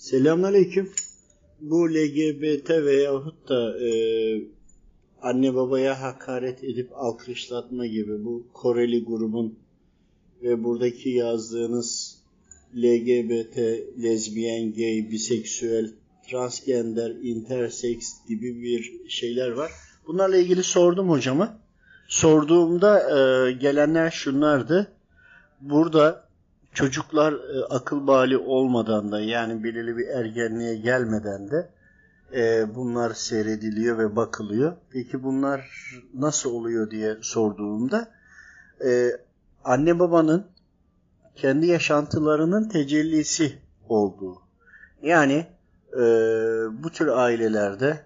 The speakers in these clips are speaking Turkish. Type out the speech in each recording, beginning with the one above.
Selamünaleyküm. Bu LGBT veyahut da e, anne babaya hakaret edip alkışlatma gibi bu Koreli grubun ve buradaki yazdığınız LGBT, lezbiyen, gay, biseksüel, transgender, intersex gibi bir şeyler var. Bunlarla ilgili sordum hocama. Sorduğumda e, gelenler şunlardı. Burada çocuklar e, akıl bali olmadan da yani belirli bir ergenliğe gelmeden de e, bunlar seyrediliyor ve bakılıyor. Peki bunlar nasıl oluyor diye sorduğumda e, anne babanın kendi yaşantılarının tecellisi olduğu. Yani e, bu tür ailelerde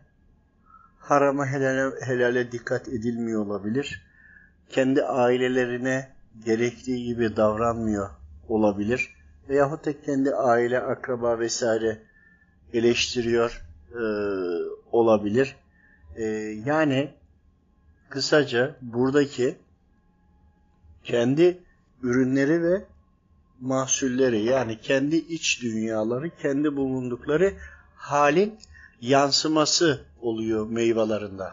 harama helale, helale dikkat edilmiyor olabilir. Kendi ailelerine gerektiği gibi davranmıyor olabilir. Veyahut da kendi aile, akraba vesaire eleştiriyor e, olabilir. E, yani kısaca buradaki kendi ürünleri ve mahsulleri yani kendi iç dünyaları, kendi bulundukları halin yansıması oluyor meyvelerinde.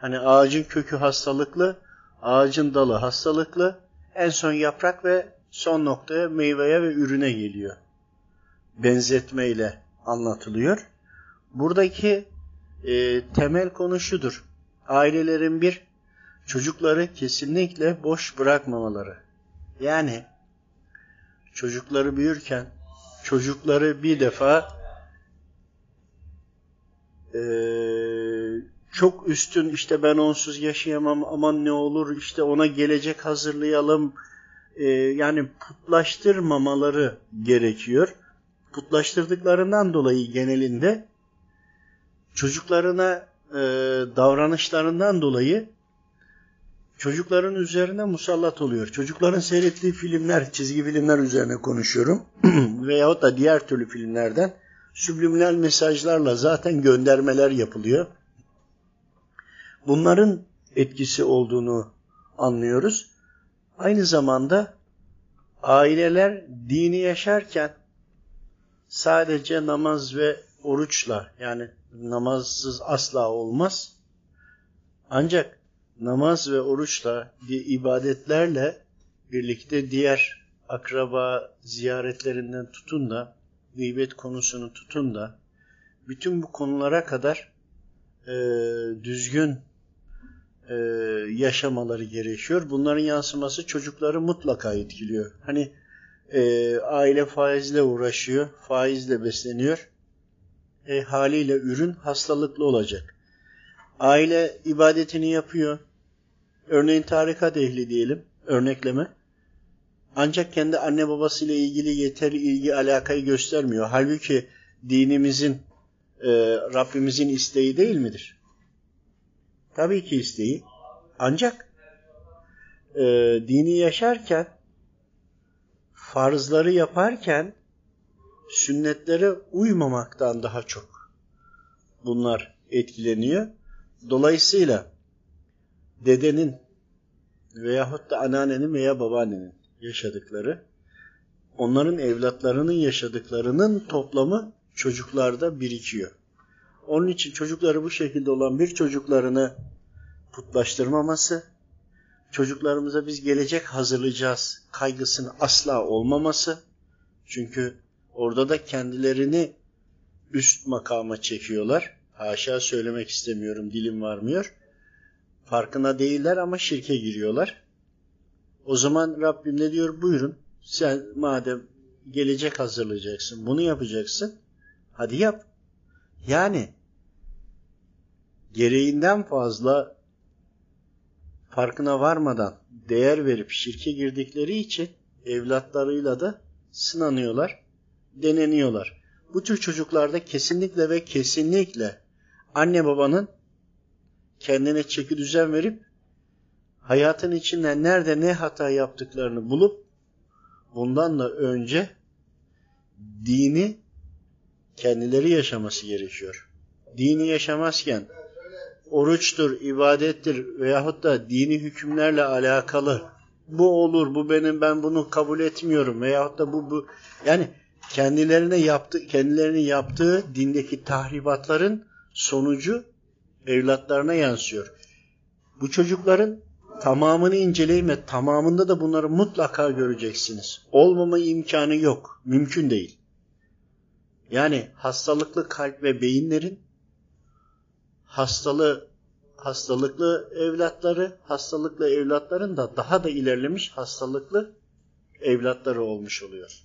Hani ağacın kökü hastalıklı, ağacın dalı hastalıklı, en son yaprak ve son noktaya meyveye ve ürüne geliyor. Benzetmeyle anlatılıyor. Buradaki e, temel konu şudur. Ailelerin bir, çocukları kesinlikle boş bırakmamaları. Yani çocukları büyürken çocukları bir defa e, çok üstün işte ben onsuz yaşayamam aman ne olur işte ona gelecek hazırlayalım e, yani putlaştırmamaları gerekiyor. Putlaştırdıklarından dolayı genelinde çocuklarına e, davranışlarından dolayı çocukların üzerine musallat oluyor. Çocukların seyrettiği filmler, çizgi filmler üzerine konuşuyorum. Veyahut da diğer türlü filmlerden subliminal mesajlarla zaten göndermeler yapılıyor. Bunların etkisi olduğunu anlıyoruz. Aynı zamanda aileler dini yaşarken sadece namaz ve oruçla yani namazsız asla olmaz. Ancak namaz ve oruçla, ibadetlerle birlikte diğer akraba ziyaretlerinden tutun da, gıybet konusunu tutun da, bütün bu konulara kadar e, düzgün e, yaşamaları gerekiyor. Bunların yansıması çocukları mutlaka etkiliyor. Hani e, aile faizle uğraşıyor, faizle besleniyor. E, haliyle ürün hastalıklı olacak. Aile ibadetini yapıyor. Örneğin tarikat ehli diyelim, örnekleme. Ancak kendi anne babasıyla ilgili yeterli ilgi alakayı göstermiyor. Halbuki dinimizin, e, Rabbimizin isteği değil midir? Tabii ki isteği. Ancak e, dini yaşarken, farzları yaparken sünnetlere uymamaktan daha çok bunlar etkileniyor. Dolayısıyla dedenin veyahut da anneannenin veya babaannenin yaşadıkları, onların evlatlarının yaşadıklarının toplamı çocuklarda birikiyor. Onun için çocukları bu şekilde olan bir çocuklarını putlaştırmaması, çocuklarımıza biz gelecek hazırlayacağız kaygısını asla olmaması. Çünkü orada da kendilerini üst makama çekiyorlar. Haşa söylemek istemiyorum, dilim varmıyor. Farkına değiller ama şirke giriyorlar. O zaman Rabbim ne diyor? Buyurun sen madem gelecek hazırlayacaksın, bunu yapacaksın. Hadi yap. Yani gereğinden fazla farkına varmadan değer verip şirke girdikleri için evlatlarıyla da sınanıyorlar, deneniyorlar. Bu tür çocuklarda kesinlikle ve kesinlikle anne babanın kendine çeki düzen verip hayatın içinde nerede ne hata yaptıklarını bulup bundan da önce dini kendileri yaşaması gerekiyor. Dini yaşamazken oruçtur, ibadettir veyahut da dini hükümlerle alakalı bu olur, bu benim, ben bunu kabul etmiyorum veyahut da bu, bu yani kendilerine yaptı, kendilerinin yaptığı dindeki tahribatların sonucu evlatlarına yansıyor. Bu çocukların tamamını inceleyin ve tamamında da bunları mutlaka göreceksiniz. Olmama imkanı yok. Mümkün değil. Yani hastalıklı kalp ve beyinlerin hastalı hastalıklı evlatları, hastalıklı evlatların da daha da ilerlemiş hastalıklı evlatları olmuş oluyor.